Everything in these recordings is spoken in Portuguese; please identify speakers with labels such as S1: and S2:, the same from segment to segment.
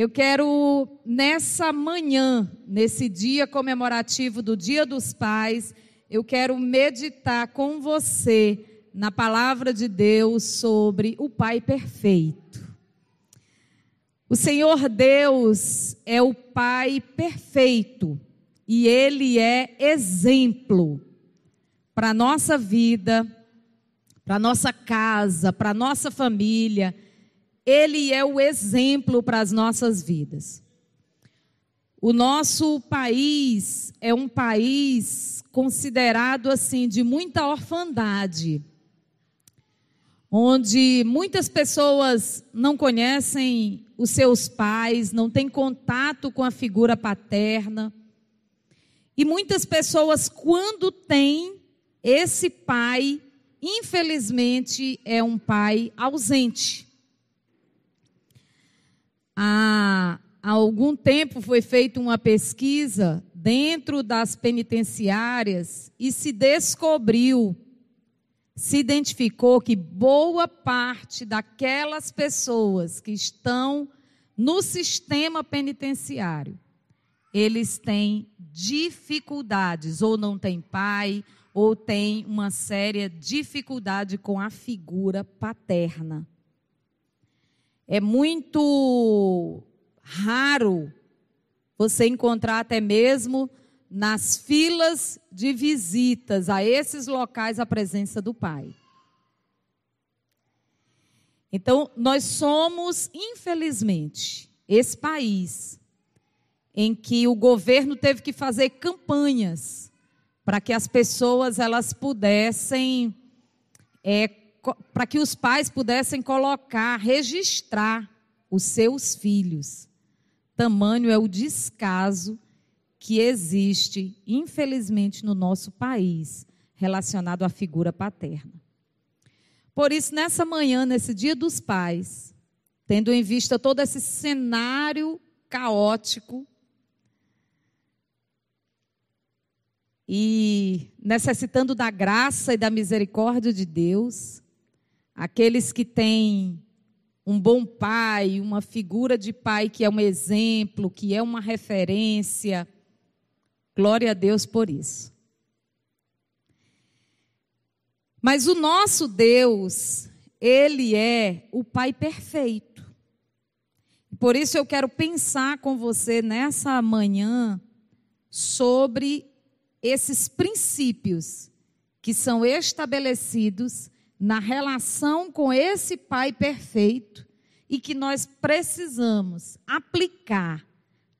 S1: Eu quero, nessa manhã, nesse dia comemorativo do Dia dos Pais, eu quero meditar com você na palavra de Deus sobre o Pai perfeito. O Senhor Deus é o Pai perfeito e Ele é exemplo para a nossa vida, para a nossa casa, para a nossa família. Ele é o exemplo para as nossas vidas. O nosso país é um país considerado assim de muita orfandade, onde muitas pessoas não conhecem os seus pais, não têm contato com a figura paterna. E muitas pessoas, quando têm esse pai, infelizmente, é um pai ausente. Há, há algum tempo foi feita uma pesquisa dentro das penitenciárias e se descobriu, se identificou que boa parte daquelas pessoas que estão no sistema penitenciário, eles têm dificuldades, ou não têm pai, ou têm uma séria dificuldade com a figura paterna. É muito raro você encontrar até mesmo nas filas de visitas a esses locais a presença do Pai. Então, nós somos, infelizmente, esse país em que o governo teve que fazer campanhas para que as pessoas elas pudessem é, para que os pais pudessem colocar, registrar os seus filhos. Tamanho é o descaso que existe, infelizmente, no nosso país, relacionado à figura paterna. Por isso, nessa manhã, nesse Dia dos Pais, tendo em vista todo esse cenário caótico e necessitando da graça e da misericórdia de Deus, aqueles que têm um bom pai, uma figura de pai que é um exemplo, que é uma referência. Glória a Deus por isso. Mas o nosso Deus, ele é o pai perfeito. Por isso eu quero pensar com você nessa manhã sobre esses princípios que são estabelecidos na relação com esse Pai perfeito e que nós precisamos aplicar,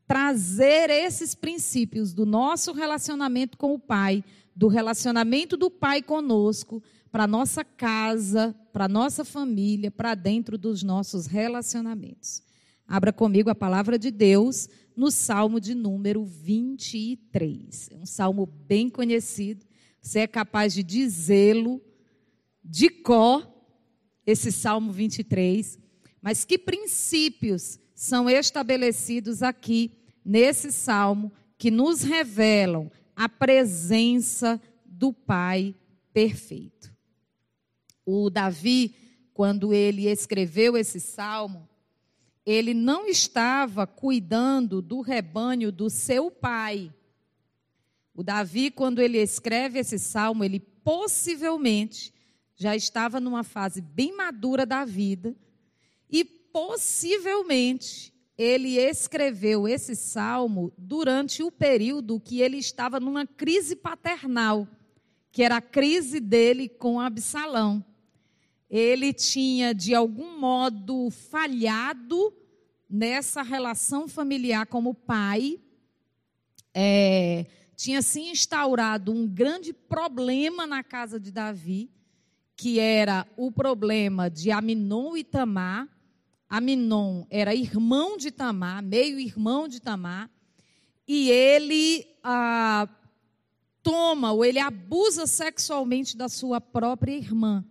S1: trazer esses princípios do nosso relacionamento com o Pai, do relacionamento do Pai conosco, para nossa casa, para nossa família, para dentro dos nossos relacionamentos. Abra comigo a palavra de Deus no Salmo de número 23. É um salmo bem conhecido. Você é capaz de dizê-lo de có esse Salmo 23, mas que princípios são estabelecidos aqui nesse salmo que nos revelam a presença do Pai perfeito. O Davi, quando ele escreveu esse salmo, ele não estava cuidando do rebanho do seu pai. O Davi, quando ele escreve esse salmo, ele possivelmente já estava numa fase bem madura da vida e possivelmente ele escreveu esse salmo durante o período que ele estava numa crise paternal, que era a crise dele com Absalão. Ele tinha, de algum modo, falhado nessa relação familiar como pai, é, tinha se instaurado um grande problema na casa de Davi que era o problema de Aminon e Tamar. Aminon era irmão de Tamar, meio-irmão de Tamar, e ele ah, toma ou ele abusa sexualmente da sua própria irmã.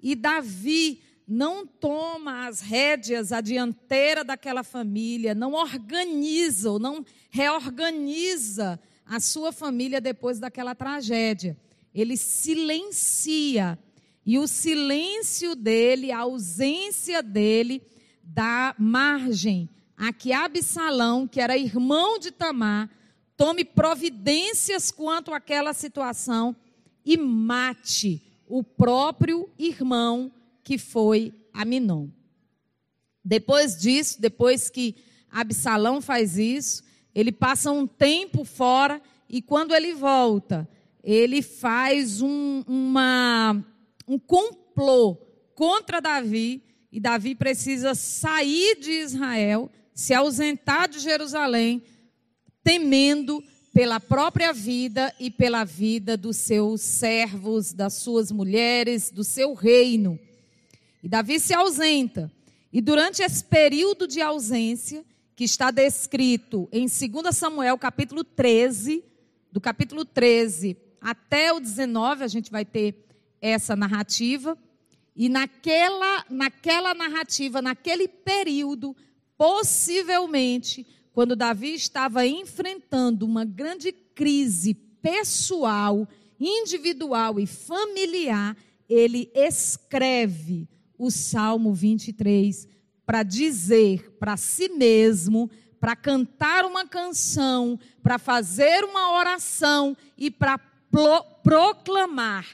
S1: E Davi não toma as rédeas, a dianteira daquela família, não organiza ou não reorganiza a sua família depois daquela tragédia. Ele silencia e o silêncio dele, a ausência dele, dá margem a que Absalão, que era irmão de Tamar, tome providências quanto àquela situação e mate o próprio irmão que foi Aminon. Depois disso, depois que Absalão faz isso, ele passa um tempo fora e quando ele volta, ele faz um, uma, um complô contra Davi e Davi precisa sair de Israel, se ausentar de Jerusalém, temendo pela própria vida e pela vida dos seus servos, das suas mulheres, do seu reino. E Davi se ausenta. E durante esse período de ausência, que está descrito em 2 Samuel, capítulo 13, do capítulo 13 até o 19, a gente vai ter essa narrativa. E naquela, naquela narrativa, naquele período, possivelmente, quando Davi estava enfrentando uma grande crise pessoal, individual e familiar, ele escreve o Salmo 23 para dizer para si mesmo, para cantar uma canção, para fazer uma oração e para proclamar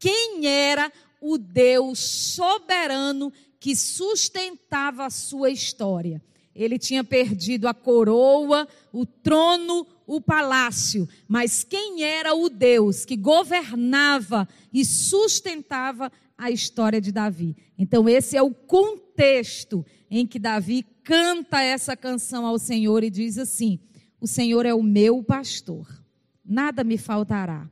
S1: quem era o Deus soberano que sustentava a sua história. Ele tinha perdido a coroa, o trono, o palácio, mas quem era o Deus que governava e sustentava a história de Davi? Então, esse é o contexto em que Davi canta essa canção ao Senhor e diz assim: O Senhor é o meu pastor, nada me faltará.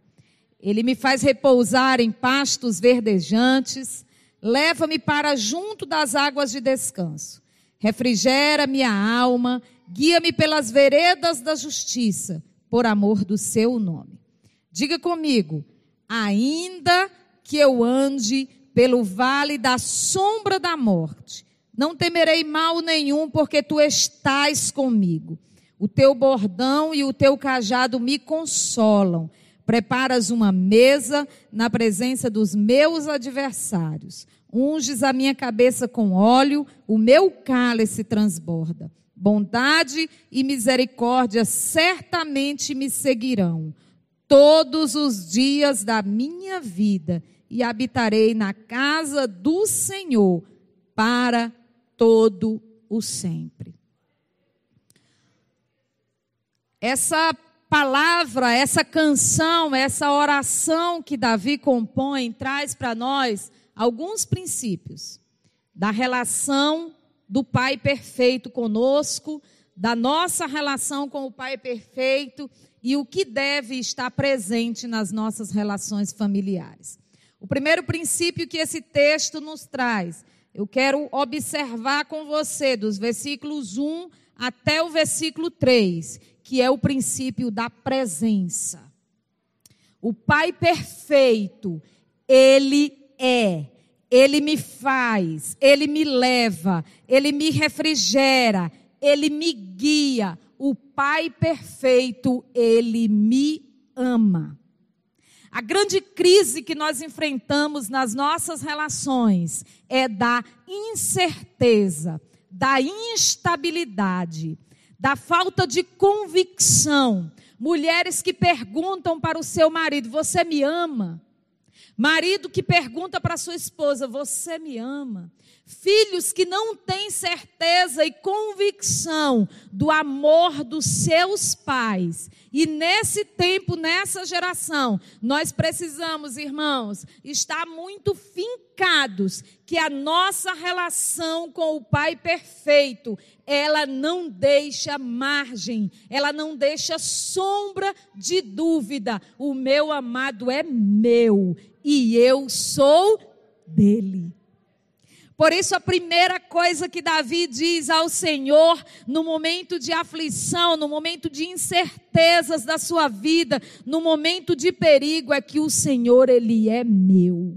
S1: Ele me faz repousar em pastos verdejantes, leva-me para junto das águas de descanso refrigera minha alma, guia-me pelas veredas da justiça, por amor do seu nome. Diga comigo, ainda que eu ande pelo vale da sombra da morte, não temerei mal nenhum, porque tu estás comigo. O teu bordão e o teu cajado me consolam. Preparas uma mesa na presença dos meus adversários unges a minha cabeça com óleo, o meu cálice transborda. Bondade e misericórdia certamente me seguirão todos os dias da minha vida e habitarei na casa do Senhor para todo o sempre. Essa palavra, essa canção, essa oração que Davi compõe traz para nós alguns princípios da relação do Pai perfeito conosco, da nossa relação com o Pai perfeito e o que deve estar presente nas nossas relações familiares. O primeiro princípio que esse texto nos traz, eu quero observar com você dos versículos 1 até o versículo 3, que é o princípio da presença. O Pai perfeito, ele é. Ele me faz, ele me leva, ele me refrigera, ele me guia. O Pai perfeito, ele me ama. A grande crise que nós enfrentamos nas nossas relações é da incerteza, da instabilidade, da falta de convicção. Mulheres que perguntam para o seu marido: Você me ama? Marido que pergunta para sua esposa: Você me ama? Filhos que não têm certeza e convicção do amor dos seus pais. E nesse tempo, nessa geração, nós precisamos, irmãos, estar muito fincados que a nossa relação com o Pai perfeito, ela não deixa margem, ela não deixa sombra de dúvida. O meu amado é meu e eu sou dele. Por isso, a primeira coisa que Davi diz ao Senhor no momento de aflição, no momento de incertezas da sua vida, no momento de perigo, é que o Senhor, Ele é meu.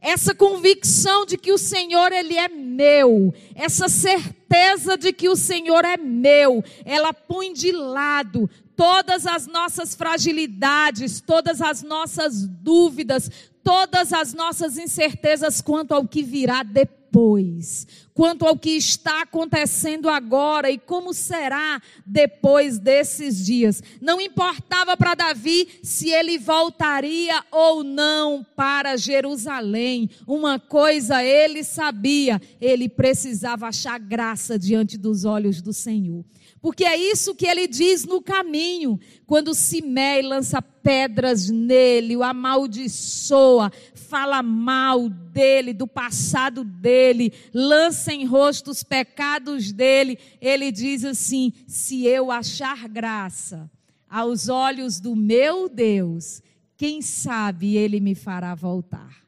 S1: Essa convicção de que o Senhor, Ele é meu, essa certeza de que o Senhor é meu, ela põe de lado todas as nossas fragilidades, todas as nossas dúvidas, todas as nossas incertezas quanto ao que virá depois. quanto ao que está acontecendo agora e como será depois desses dias. Não importava para Davi se ele voltaria ou não para Jerusalém. Uma coisa ele sabia, ele precisava achar graça diante dos olhos do Senhor. Porque é isso que ele diz no caminho, quando Simei lança pedras nele, o amaldiçoa, fala mal dele, do passado dele, lança em rosto os pecados dele. Ele diz assim: se eu achar graça aos olhos do meu Deus, quem sabe ele me fará voltar.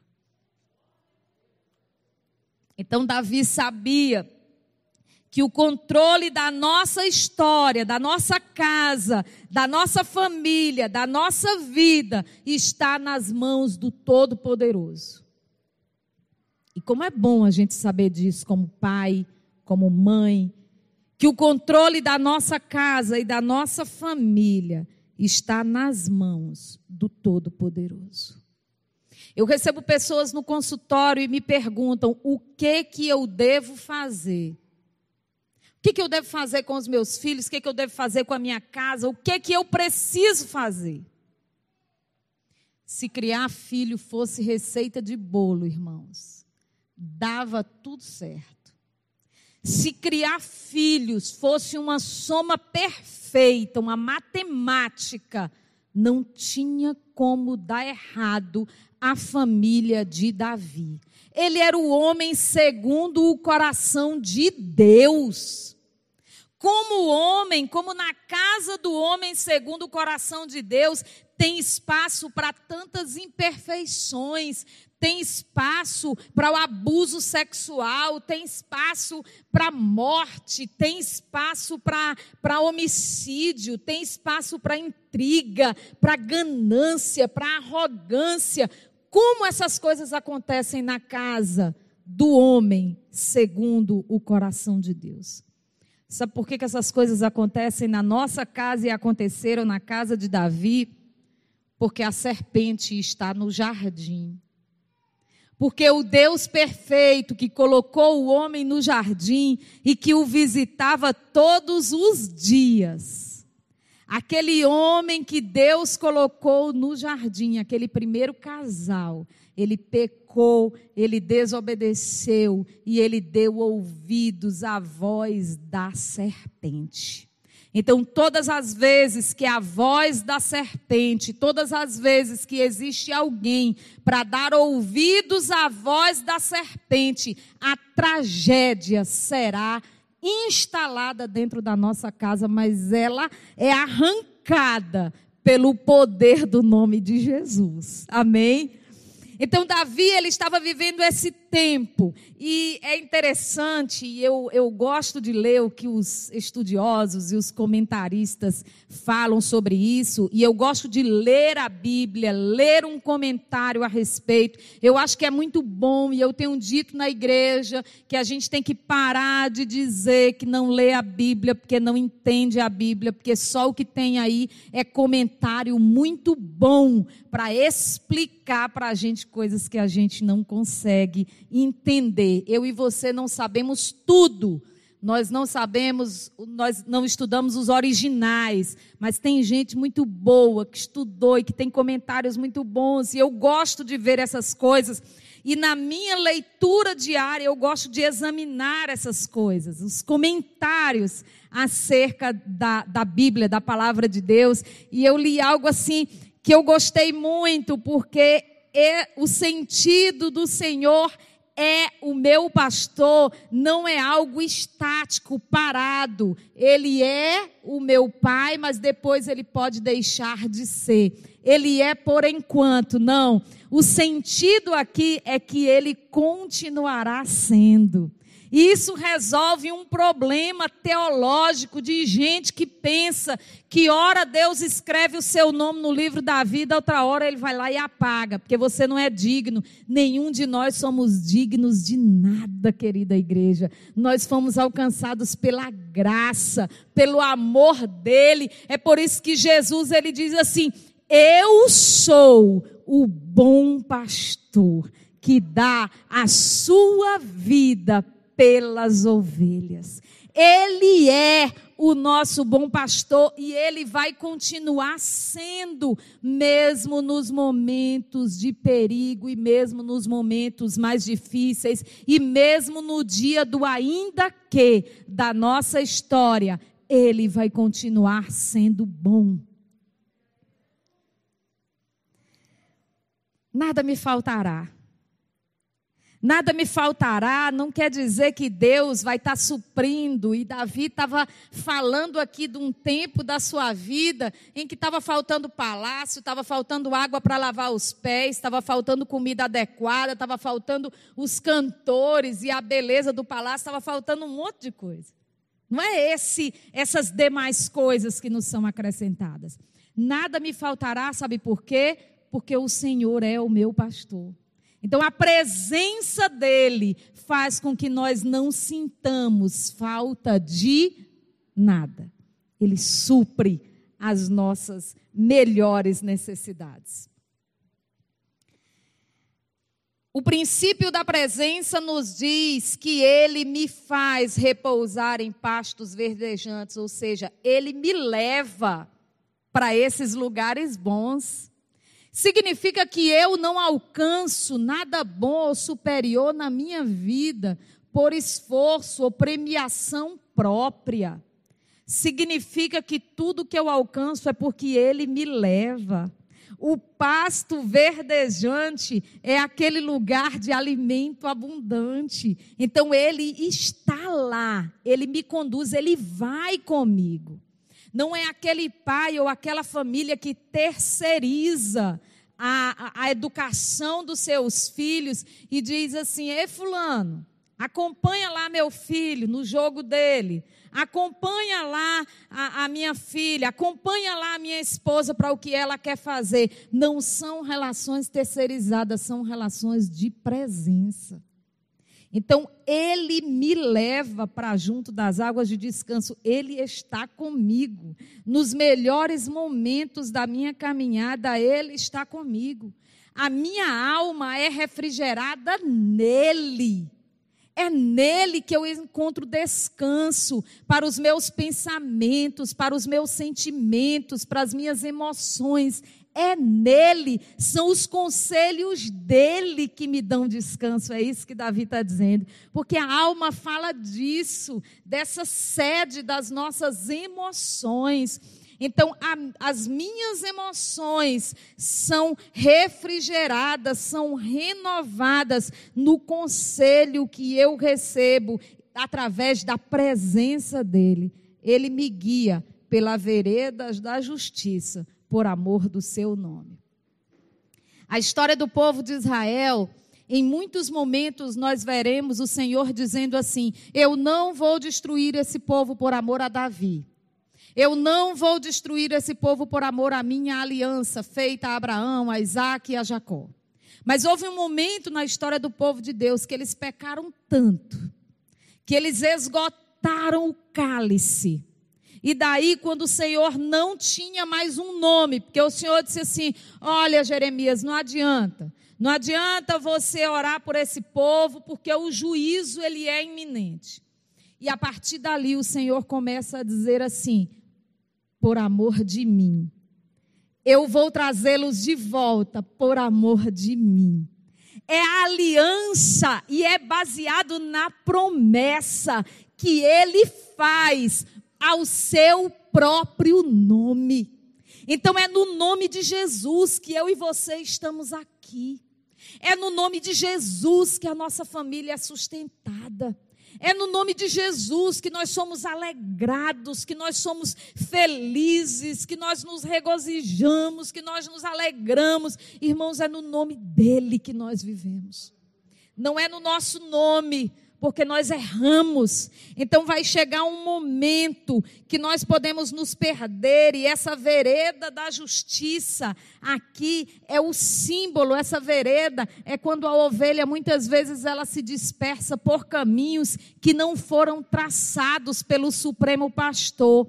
S1: Então Davi sabia que o controle da nossa história, da nossa casa, da nossa família, da nossa vida está nas mãos do Todo-Poderoso. E como é bom a gente saber disso como pai, como mãe, que o controle da nossa casa e da nossa família está nas mãos do Todo-Poderoso. Eu recebo pessoas no consultório e me perguntam o que que eu devo fazer o que, que, eu devo fazer com os meus filhos? O que, que eu devo fazer com a minha casa? O que, que eu preciso fazer? Se criar filho fosse receita de bolo, irmãos, dava tudo certo. Se criar filhos fosse uma soma perfeita, uma matemática, não tinha como dar errado a família de Davi. Ele era o homem segundo o coração de Deus. Como homem, como na casa do homem segundo o coração de Deus, tem espaço para tantas imperfeições, tem espaço para o abuso sexual, tem espaço para morte, tem espaço para homicídio, tem espaço para intriga, para ganância, para arrogância. Como essas coisas acontecem na casa do homem segundo o coração de Deus? Sabe por que, que essas coisas acontecem na nossa casa e aconteceram na casa de Davi? Porque a serpente está no jardim. Porque o Deus perfeito que colocou o homem no jardim e que o visitava todos os dias, Aquele homem que Deus colocou no jardim, aquele primeiro casal, ele pecou, ele desobedeceu e ele deu ouvidos à voz da serpente. Então, todas as vezes que a voz da serpente, todas as vezes que existe alguém para dar ouvidos à voz da serpente, a tragédia será instalada dentro da nossa casa, mas ela é arrancada pelo poder do nome de Jesus. Amém? Então, Davi, ele estava vivendo esse tempo. E é interessante, e eu, eu gosto de ler o que os estudiosos e os comentaristas falam sobre isso. E eu gosto de ler a Bíblia, ler um comentário a respeito. Eu acho que é muito bom, e eu tenho dito na igreja que a gente tem que parar de dizer que não lê a Bíblia porque não entende a Bíblia, porque só o que tem aí é comentário muito bom para explicar para a gente coisas que a gente não consegue entender. Eu e você não sabemos tudo. Nós não sabemos, nós não estudamos os originais, mas tem gente muito boa que estudou e que tem comentários muito bons, e eu gosto de ver essas coisas. E na minha leitura diária, eu gosto de examinar essas coisas, os comentários acerca da, da Bíblia, da palavra de Deus. E eu li algo assim que eu gostei muito, porque é, o sentido do Senhor é o meu pastor, não é algo estático, parado. Ele é o meu pai, mas depois ele pode deixar de ser. Ele é por enquanto, não. O sentido aqui é que ele continuará sendo. Isso resolve um problema teológico de gente que pensa que ora Deus escreve o seu nome no livro da vida, outra hora ele vai lá e apaga, porque você não é digno. Nenhum de nós somos dignos de nada, querida igreja. Nós fomos alcançados pela graça, pelo amor dele. É por isso que Jesus ele diz assim: "Eu sou o bom pastor que dá a sua vida pelas ovelhas. Ele é o nosso bom pastor e ele vai continuar sendo, mesmo nos momentos de perigo e mesmo nos momentos mais difíceis e mesmo no dia do ainda que da nossa história, ele vai continuar sendo bom. Nada me faltará. Nada me faltará, não quer dizer que Deus vai estar tá suprindo. E Davi estava falando aqui de um tempo da sua vida em que estava faltando palácio, estava faltando água para lavar os pés, estava faltando comida adequada, estava faltando os cantores e a beleza do palácio, estava faltando um monte de coisa. Não é esse, essas demais coisas que nos são acrescentadas. Nada me faltará, sabe por quê? Porque o Senhor é o meu pastor. Então, a presença dele faz com que nós não sintamos falta de nada. Ele supre as nossas melhores necessidades. O princípio da presença nos diz que ele me faz repousar em pastos verdejantes, ou seja, ele me leva para esses lugares bons significa que eu não alcanço nada bom ou superior na minha vida por esforço ou premiação própria. Significa que tudo que eu alcanço é porque Ele me leva. O pasto verdejante é aquele lugar de alimento abundante. Então Ele está lá, Ele me conduz, Ele vai comigo. Não é aquele pai ou aquela família que terceiriza a, a, educação dos seus filhos e diz assim: Ei, Fulano, acompanha lá meu filho no jogo dele, acompanha lá a, a minha filha, acompanha lá a minha esposa para o que ela quer fazer. Não são relações terceirizadas, são relações de presença. Então, ele me leva para junto das águas de descanso, ele está comigo. Nos melhores momentos da minha caminhada, ele está comigo. A minha alma é refrigerada nele. É nele que eu encontro descanso para os meus pensamentos, para os meus sentimentos, para as minhas emoções é nele, são os conselhos dele que me dão descanso. É isso que Davi está dizendo. Porque a alma fala disso, dessa sede das nossas emoções. Então, a, as minhas emoções são refrigeradas, são renovadas no conselho que eu recebo através da presença dele. Ele me guia pela vereda da justiça por amor do seu nome. A história do povo de Israel, em muitos momentos nós veremos o Senhor dizendo assim: Eu não vou destruir esse povo por amor a Davi. Eu não vou destruir esse povo por amor à minha aliança feita a Abraão, a Isaac e a Jacó. Mas houve um momento na história do povo de Deus que eles pecaram tanto, que eles esgotaram o cálice e daí, quando o Senhor não tinha mais um nome, porque o Senhor disse assim: Olha, Jeremias, não adianta. Não adianta você orar por esse povo, porque o juízo ele é iminente. E a partir dali o Senhor começa a dizer assim: por amor de mim, eu vou trazê-los de volta por amor de mim. É a aliança e é baseado na promessa que ele faz ao seu próprio nome. Então é no nome de Jesus que eu e você estamos aqui. É no nome de Jesus que a nossa família é sustentada. É no nome de Jesus que nós somos alegrados, que nós somos felizes, que nós nos regozijamos, que nós nos alegramos. Irmãos, é no nome dele que nós vivemos. Não é no nosso nome, porque nós erramos. Então vai chegar um momento que nós podemos nos perder e essa vereda da justiça aqui é o símbolo, essa vereda é quando a ovelha muitas vezes ela se dispersa por caminhos que não foram traçados pelo supremo pastor.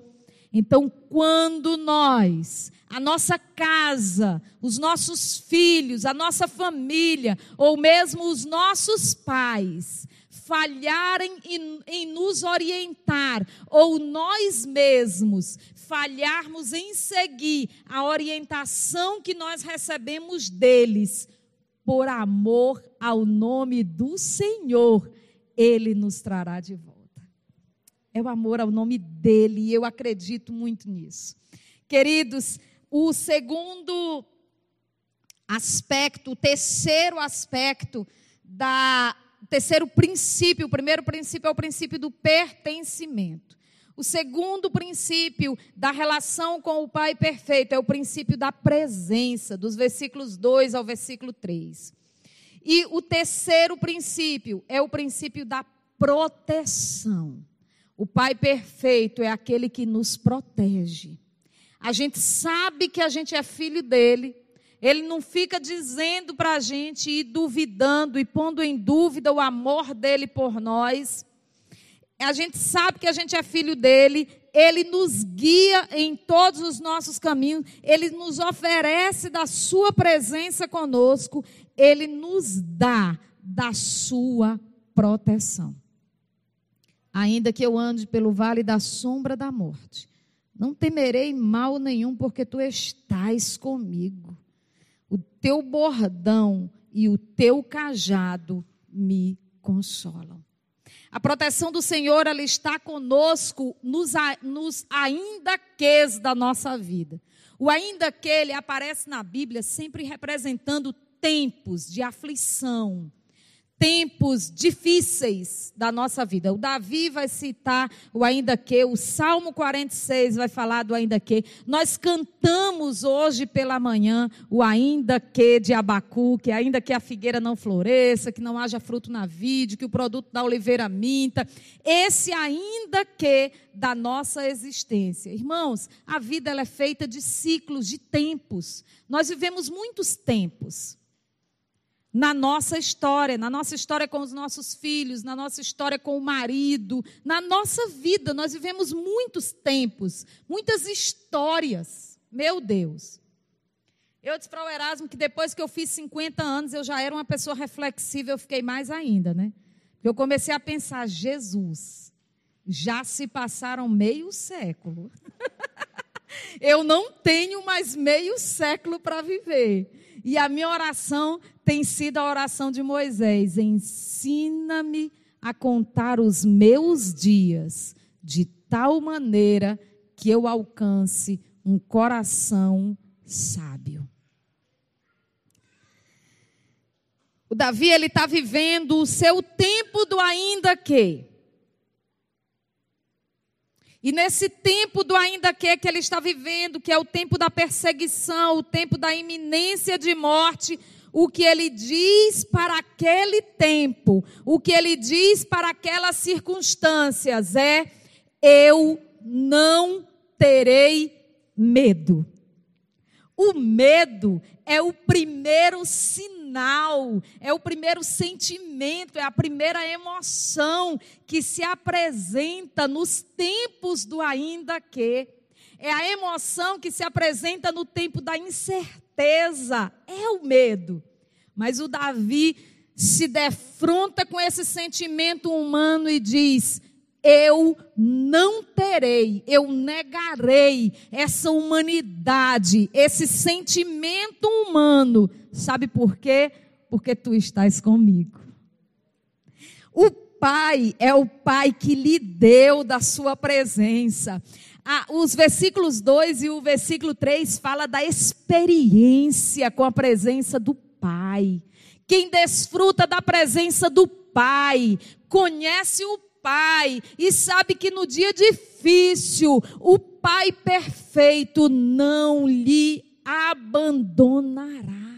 S1: Então, quando nós, a nossa casa, os nossos filhos, a nossa família, ou mesmo os nossos pais, falharem em, em nos orientar, ou nós mesmos falharmos em seguir a orientação que nós recebemos deles, por amor ao nome do Senhor, Ele nos trará de volta. É o amor ao nome dele, e eu acredito muito nisso. Queridos, o segundo aspecto, o terceiro aspecto da terceiro princípio, o primeiro princípio é o princípio do pertencimento. O segundo princípio da relação com o Pai perfeito é o princípio da presença, dos versículos 2 ao versículo 3. E o terceiro princípio é o princípio da proteção. O Pai perfeito é aquele que nos protege. A gente sabe que a gente é filho dele, ele não fica dizendo para a gente e duvidando e pondo em dúvida o amor dele por nós. A gente sabe que a gente é filho dele, ele nos guia em todos os nossos caminhos, ele nos oferece da sua presença conosco, ele nos dá da sua proteção. Ainda que eu ande pelo vale da sombra da morte, não temerei mal nenhum, porque tu estás comigo teu bordão e o teu cajado me consolam. A proteção do Senhor, ela está conosco nos, nos ainda ques da nossa vida. O ainda que, ele aparece na Bíblia sempre representando tempos de aflição, tempos difíceis da nossa vida. O Davi vai citar o ainda que, o Salmo 46 vai falar do ainda que. Nós cantamos hoje pela manhã o ainda que de Abacu, que ainda que a figueira não floresça, que não haja fruto na vide, que o produto da oliveira minta. Esse ainda que da nossa existência. Irmãos, a vida ela é feita de ciclos, de tempos. Nós vivemos muitos tempos na nossa história, na nossa história com os nossos filhos, na nossa história com o marido, na nossa vida. Nós vivemos muitos tempos, muitas histórias. Meu Deus. Eu disse para o Erasmo que depois que eu fiz 50 anos, eu já era uma pessoa reflexiva, eu fiquei mais ainda, né? Eu comecei a pensar, Jesus, já se passaram meio século. eu não tenho mais meio século para viver. E a minha oração tem sido a oração de Moisés: ensina-me a contar os meus dias de tal maneira que eu alcance um coração sábio. O Davi ele está vivendo o seu tempo do ainda que. E nesse tempo do ainda que que ele está vivendo, que é o tempo da perseguição, o tempo da iminência de morte, o que ele diz para aquele tempo, o que ele diz para aquelas circunstâncias é: eu não terei medo. O medo é o primeiro sinal, é o primeiro sentimento, é a primeira emoção que se apresenta nos tempos do ainda que. É a emoção que se apresenta no tempo da incerteza, é o medo. Mas o Davi se defronta com esse sentimento humano e diz: eu não terei, eu negarei essa humanidade, esse sentimento humano. Sabe por quê? Porque tu estás comigo. O Pai é o Pai que lhe deu da sua presença. Ah, os versículos 2 e o versículo 3 fala da experiência com a presença do Pai. Quem desfruta da presença do Pai, conhece o pai e sabe que no dia difícil o pai perfeito não lhe abandonará.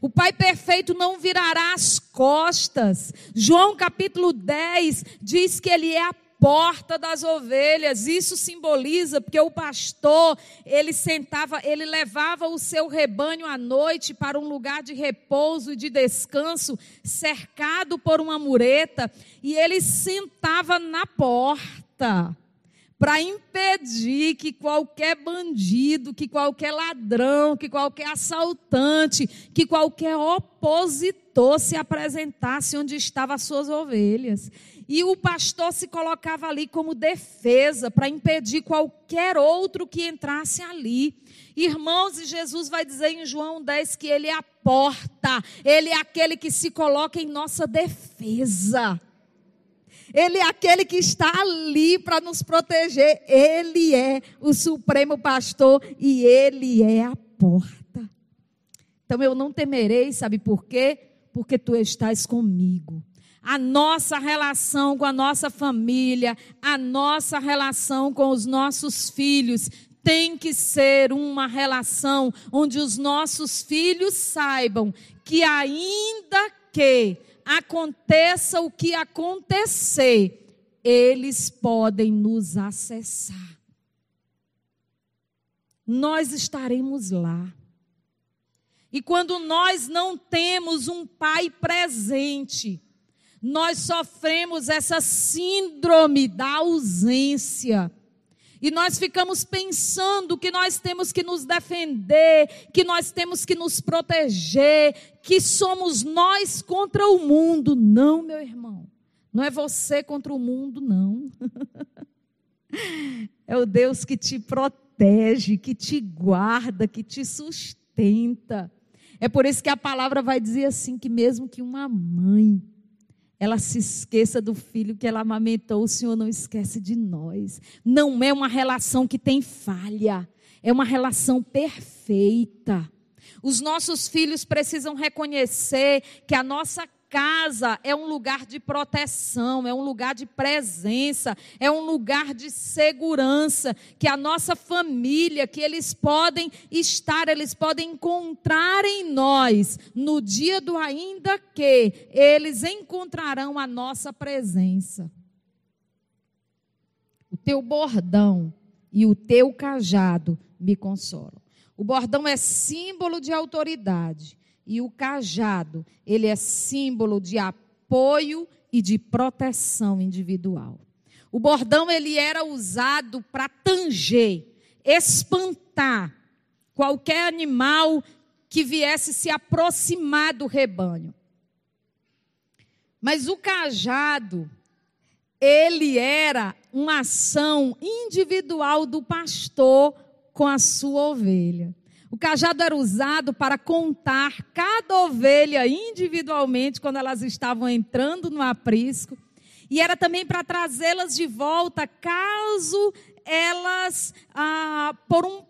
S1: O Pai perfeito não virará as costas. João capítulo 10 diz que ele é a porta das ovelhas. Isso simboliza porque o pastor, ele sentava, ele levava o seu rebanho à noite para um lugar de repouso e de descanso, cercado por uma mureta, e ele sentava na porta para impedir que qualquer bandido, que qualquer ladrão, que qualquer assaltante, que qualquer opositor se apresentasse onde estavam as suas ovelhas. E o pastor se colocava ali como defesa para impedir qualquer outro que entrasse ali. Irmãos, e Jesus vai dizer em João 10 que ele é a porta, ele é aquele que se coloca em nossa defesa. Ele é aquele que está ali para nos proteger. Ele é o supremo pastor e ele é a porta. Então eu não temerei, sabe por quê? Porque tu estás comigo a nossa relação com a nossa família, a nossa relação com os nossos filhos, tem que ser uma relação onde os nossos filhos saibam que, ainda que aconteça o que acontecer, eles podem nos acessar. Nós estaremos lá. E quando nós não temos um pai presente, nós sofremos essa síndrome da ausência. E nós ficamos pensando que nós temos que nos defender, que nós temos que nos proteger, que somos nós contra o mundo. Não, meu irmão. Não é você contra o mundo, não. é o Deus que te protege, que te guarda, que te sustenta. É por isso que a palavra vai dizer assim: que mesmo que uma mãe ela se esqueça do filho que ela amamentou, o Senhor não esquece de nós. Não é uma relação que tem falha, é uma relação perfeita. Os nossos filhos precisam reconhecer que a nossa casa é um lugar de proteção, é um lugar de presença, é um lugar de segurança, que a nossa família, que eles podem estar, eles podem encontrar em nós, no dia do ainda que, eles encontrarão a nossa presença. O teu bordão e o teu cajado me consolam. O bordão é símbolo de autoridade e o cajado, ele é símbolo de apoio e de proteção individual. O bordão ele era usado para tanger, espantar qualquer animal que viesse se aproximar do rebanho. Mas o cajado, ele era uma ação individual do pastor com a sua ovelha. O cajado era usado para contar cada ovelha individualmente quando elas estavam entrando no aprisco. E era também para trazê-las de volta caso elas, ah, por um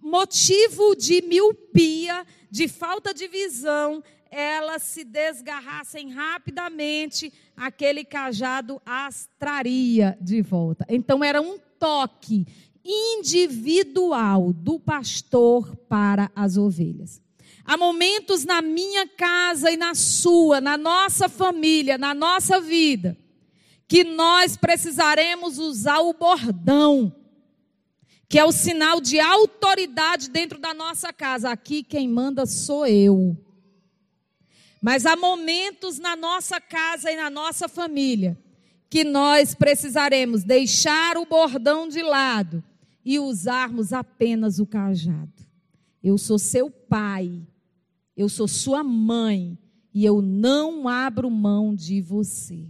S1: motivo de miopia, de falta de visão, elas se desgarrassem rapidamente, aquele cajado as traria de volta. Então era um toque individual do pastor para as ovelhas. Há momentos na minha casa e na sua, na nossa família, na nossa vida, que nós precisaremos usar o bordão, que é o sinal de autoridade dentro da nossa casa. Aqui quem manda sou eu. Mas há momentos na nossa casa e na nossa família que nós precisaremos deixar o bordão de lado e usarmos apenas o cajado. Eu sou seu pai, eu sou sua mãe e eu não abro mão de você.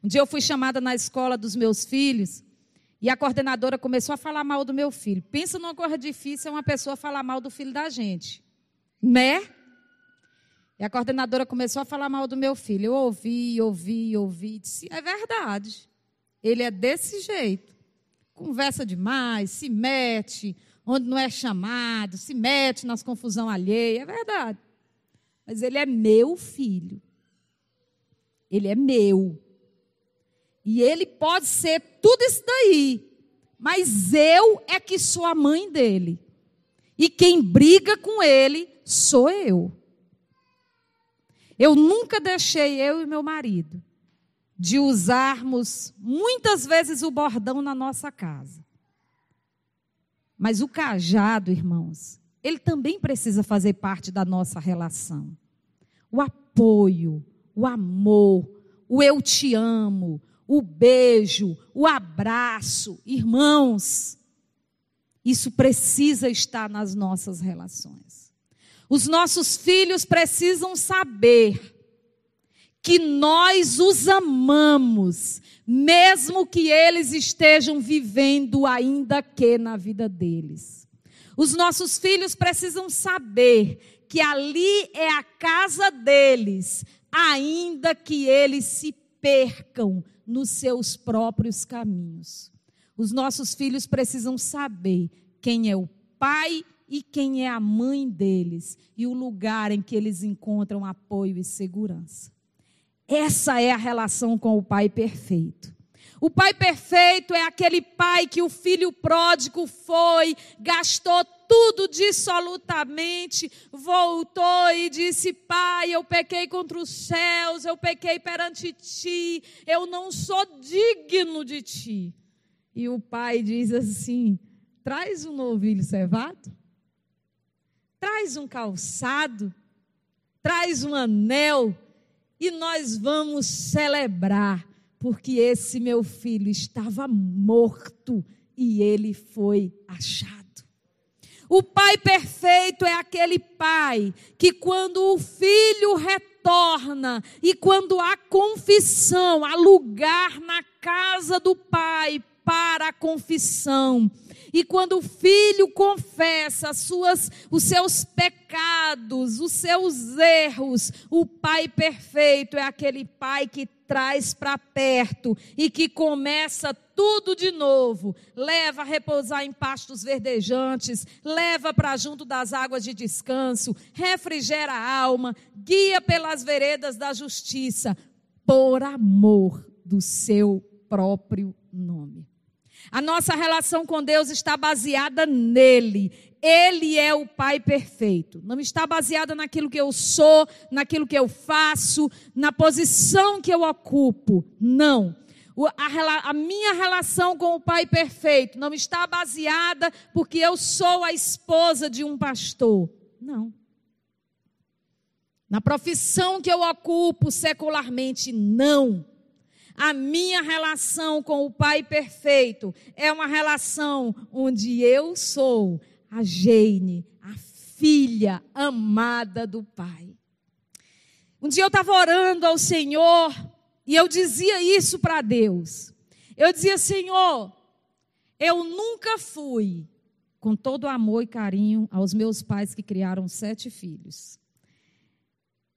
S1: Um dia eu fui chamada na escola dos meus filhos e a coordenadora começou a falar mal do meu filho. Pensa numa coisa difícil é uma pessoa falar mal do filho da gente, né? E a coordenadora começou a falar mal do meu filho. Eu ouvi, ouvi, ouvi, disse: é verdade. Ele é desse jeito conversa demais, se mete onde não é chamado, se mete nas confusão alheia, é verdade. Mas ele é meu filho. Ele é meu. E ele pode ser tudo isso daí, mas eu é que sou a mãe dele. E quem briga com ele sou eu. Eu nunca deixei eu e meu marido de usarmos muitas vezes o bordão na nossa casa. Mas o cajado, irmãos, ele também precisa fazer parte da nossa relação. O apoio, o amor, o eu te amo, o beijo, o abraço. Irmãos, isso precisa estar nas nossas relações. Os nossos filhos precisam saber que nós os amamos, mesmo que eles estejam vivendo ainda que na vida deles. Os nossos filhos precisam saber que ali é a casa deles, ainda que eles se percam nos seus próprios caminhos. Os nossos filhos precisam saber quem é o pai e quem é a mãe deles e o lugar em que eles encontram apoio e segurança. Essa é a relação com o pai perfeito. O pai perfeito é aquele pai que o filho pródigo foi, gastou tudo dissolutamente, voltou e disse: Pai, eu pequei contra os céus, eu pequei perante ti, eu não sou digno de ti. E o pai diz assim: Traz um novilho cevado, traz um calçado, traz um anel, e nós vamos celebrar, porque esse meu filho estava morto e ele foi achado. O pai perfeito é aquele pai que, quando o filho retorna e quando há confissão, há lugar na casa do pai para a confissão. E quando o filho confessa suas, os seus pecados, os seus erros, o pai perfeito é aquele pai que traz para perto e que começa tudo de novo. Leva a repousar em pastos verdejantes, leva para junto das águas de descanso, refrigera a alma, guia pelas veredas da justiça, por amor do seu próprio nome. A nossa relação com Deus está baseada nele. Ele é o Pai perfeito. Não está baseada naquilo que eu sou, naquilo que eu faço, na posição que eu ocupo. Não. A, a, minha relação com o Pai perfeito não está baseada porque eu sou a esposa de um pastor. Não. Na profissão que eu ocupo secularmente, não. A minha relação com o Pai perfeito é uma relação onde eu sou a Jane, a filha amada do Pai. Um dia eu estava orando ao Senhor e eu dizia isso para Deus. Eu dizia, Senhor, eu nunca fui com todo amor e carinho aos meus pais que criaram sete filhos.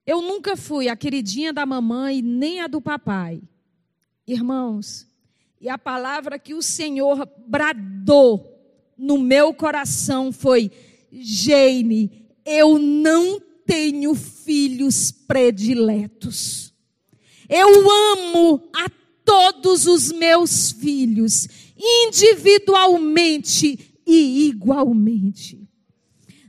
S1: Eu nunca fui a queridinha da mamãe nem a do papai. Irmãos, e a palavra que o Senhor bradou no meu coração foi: Jane, eu não tenho filhos prediletos. Eu amo a todos os meus filhos, individualmente e igualmente.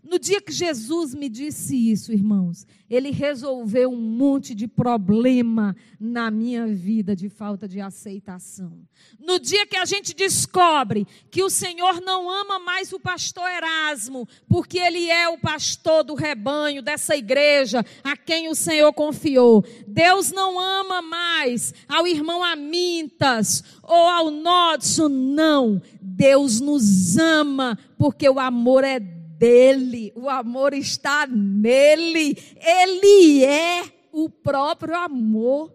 S1: No dia que Jesus me disse isso, irmãos, ele resolveu um monte de problema na minha vida de falta de aceitação. No dia que a gente descobre que o Senhor não ama mais o pastor Erasmo, porque ele é o pastor do rebanho dessa igreja a quem o Senhor confiou. Deus não ama mais ao irmão Amintas ou ao Nodson, não. Deus nos ama porque o amor é dele, o amor está nele, ele é o próprio amor.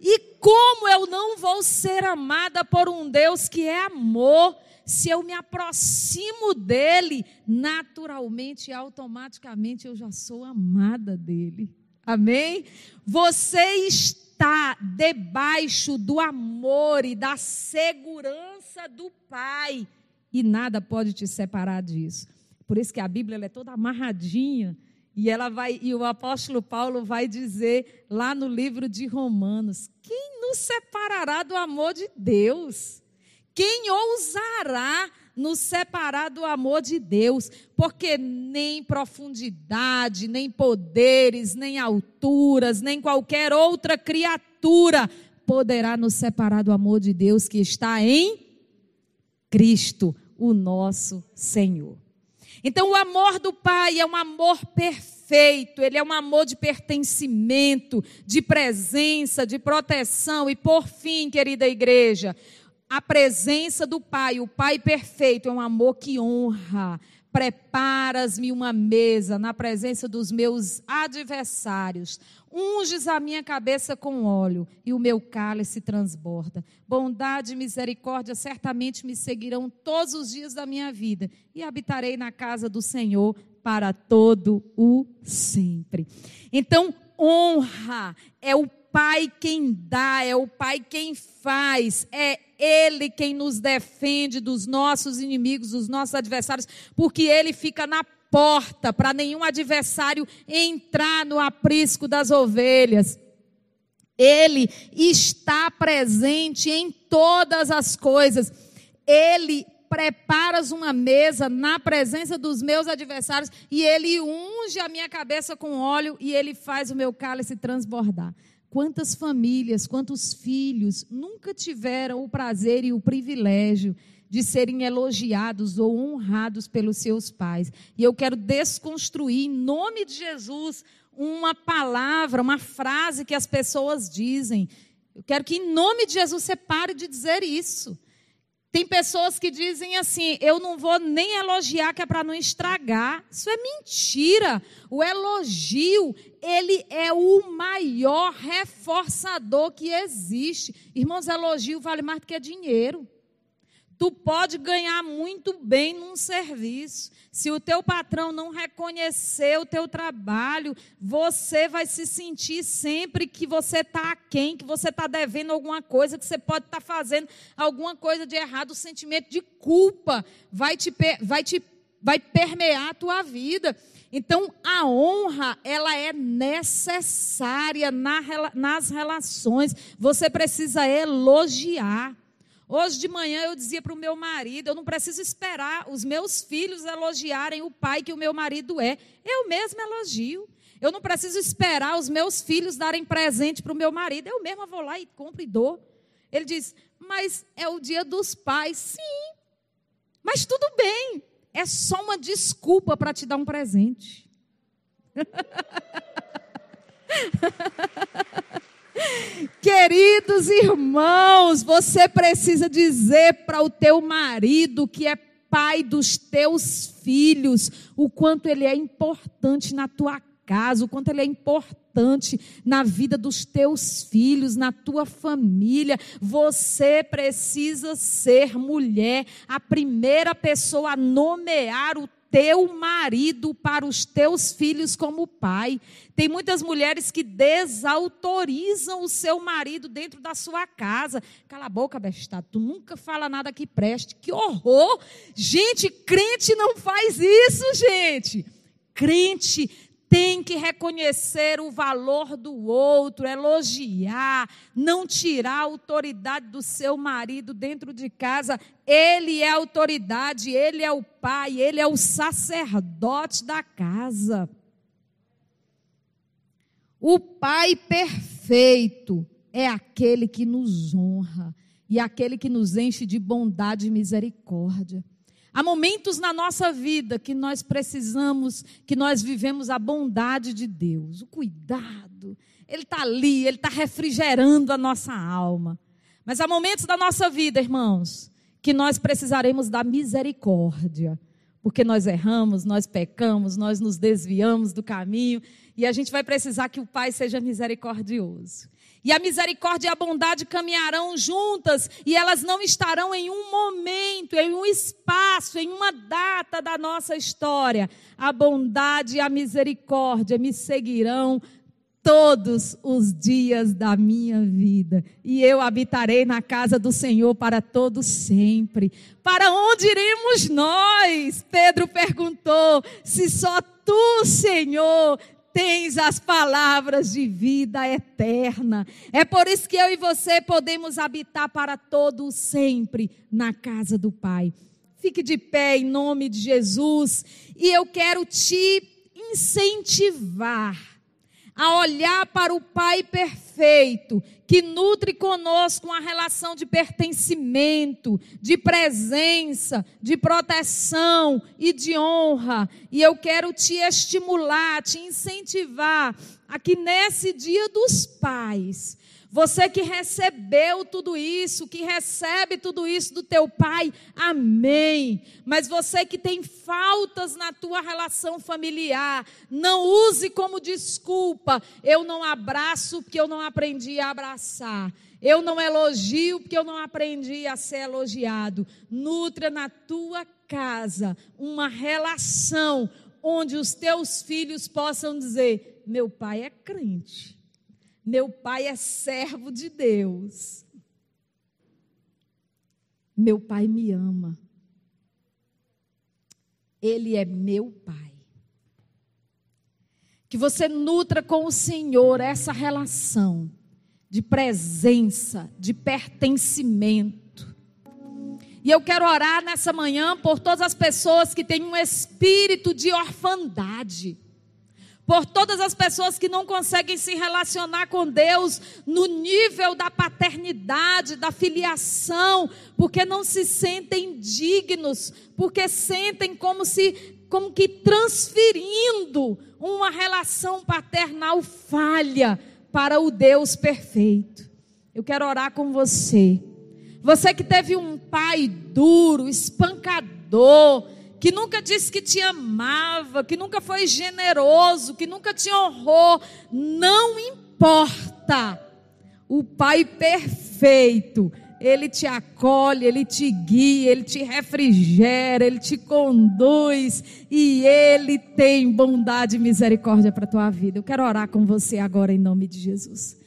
S1: E como eu não vou ser amada por um Deus que é amor, se eu me aproximo dele, naturalmente e automaticamente eu já sou amada dele. Amém? Você está debaixo do amor e da segurança do Pai, e nada pode te separar disso. Por isso que a Bíblia é toda amarradinha. E ela vai, e o apóstolo Paulo vai dizer lá no livro de Romanos: quem nos separará do amor de Deus? Quem ousará nos separar do amor de Deus? Porque nem profundidade, nem poderes, nem alturas, nem qualquer outra criatura poderá nos separar do amor de Deus que está em Cristo, o nosso Senhor. Então, o amor do Pai é um amor perfeito ele é um amor de pertencimento, de presença, de proteção. E por fim, querida igreja, a presença do Pai, o Pai perfeito, é um amor que honra. Preparas-me uma mesa na presença dos meus adversários. Unges a minha cabeça com óleo e o meu cálice transborda. Bondade e misericórdia certamente me seguirão todos os dias da minha vida e habitarei na casa do Senhor para todo o sempre. Então, honra é o Pai quem dá, é o Pai quem faz, é Ele quem nos defende dos nossos inimigos, dos nossos adversários, porque Ele fica na porta para nenhum adversário entrar no aprisco das ovelhas. Ele está presente em todas as coisas. Ele preparas uma mesa na presença dos meus adversários e ele unge a minha cabeça com óleo e ele faz o meu cálice transbordar. Quantas famílias, quantos filhos nunca tiveram o prazer e o privilégio de serem elogiados ou honrados pelos seus pais. E eu quero desconstruir, em nome de Jesus, uma palavra, uma frase que as pessoas dizem. Eu quero que, em nome de Jesus, você pare de dizer isso. Tem pessoas que dizem assim: eu não vou nem elogiar, que é para não estragar. Isso é mentira. O elogio, ele é o maior reforçador que existe. Irmãos, elogio vale mais do que dinheiro. Tu pode ganhar muito bem num serviço. Se o teu patrão não reconhecer o teu trabalho, você vai se sentir sempre que você está aquém, que você está devendo alguma coisa, que você pode estar tá fazendo alguma coisa de errado. O sentimento de culpa vai te, vai te vai permear a tua vida. Então, a honra, ela é necessária nas relações. Você precisa elogiar. Hoje de manhã eu dizia para o meu marido: eu não preciso esperar os meus filhos elogiarem o pai que o meu marido é. Eu mesmo elogio. Eu não preciso esperar os meus filhos darem presente para o meu marido. Eu mesma vou lá e compro e dou. Ele diz: mas é o dia dos pais. Sim, mas tudo bem. É só uma desculpa para te dar um presente. Queridos irmãos, você precisa dizer para o teu marido que é pai dos teus filhos, o quanto ele é importante na tua casa, o quanto ele é importante na vida dos teus filhos, na tua família. Você precisa ser mulher, a primeira pessoa a nomear o teu marido para os teus filhos como pai. Tem muitas mulheres que desautorizam o seu marido dentro da sua casa. Cala a boca, bestado, tu nunca fala nada que preste. Que horror! Gente, crente não faz isso, gente. Crente tem que reconhecer o valor do outro, elogiar, não tirar a autoridade do seu marido dentro de casa. Ele é a autoridade, ele é o pai, ele é o sacerdote da casa. O pai perfeito é aquele que nos honra e aquele que nos enche de bondade e misericórdia. Há momentos na nossa vida que nós precisamos, que nós vivemos a bondade de Deus, o cuidado. Ele está ali, ele está refrigerando a nossa alma. Mas há momentos da nossa vida, irmãos, que nós precisaremos da misericórdia. Porque nós erramos, nós pecamos, nós nos desviamos do caminho e a gente vai precisar que o Pai seja misericordioso. E a misericórdia e a bondade caminharão juntas e elas não estarão em um momento, em um espaço, em uma data da nossa história. A bondade e a misericórdia me seguirão todos os dias da minha vida, e eu habitarei na casa do Senhor para todo sempre. Para onde iremos nós? Pedro perguntou: se só tu, Senhor, tens as palavras de vida eterna. É por isso que eu e você podemos habitar para todo sempre na casa do Pai. Fique de pé em nome de Jesus e eu quero te incentivar a olhar para o Pai perfeito, que nutre conosco uma relação de pertencimento, de presença, de proteção e de honra. E eu quero te estimular, te incentivar a que nesse dia dos pais, você que recebeu tudo isso, que recebe tudo isso do teu pai, amém. Mas você que tem faltas na tua relação familiar, não use como desculpa, eu não abraço porque eu não aprendi a abraçar. Eu não elogio porque eu não aprendi a ser elogiado. Nutra na tua casa uma relação onde os teus filhos possam dizer: meu pai é crente. Meu pai é servo de Deus. Meu pai me ama. Ele é meu pai. Que você nutra com o Senhor essa relação de presença, de pertencimento. E eu quero orar nessa manhã por todas as pessoas que têm um espírito de orfandade por todas as pessoas que não conseguem se relacionar com Deus no nível da paternidade, da filiação, porque não se sentem dignos, porque sentem como se como que transferindo uma relação paternal falha para o Deus perfeito. Eu quero orar com você. Você que teve um pai duro, espancador, que nunca disse que te amava, que nunca foi generoso, que nunca te honrou, não importa. O Pai perfeito, ele te acolhe, ele te guia, ele te refrigera, ele te conduz e ele tem bondade e misericórdia para tua vida. Eu quero orar com você agora em nome de Jesus.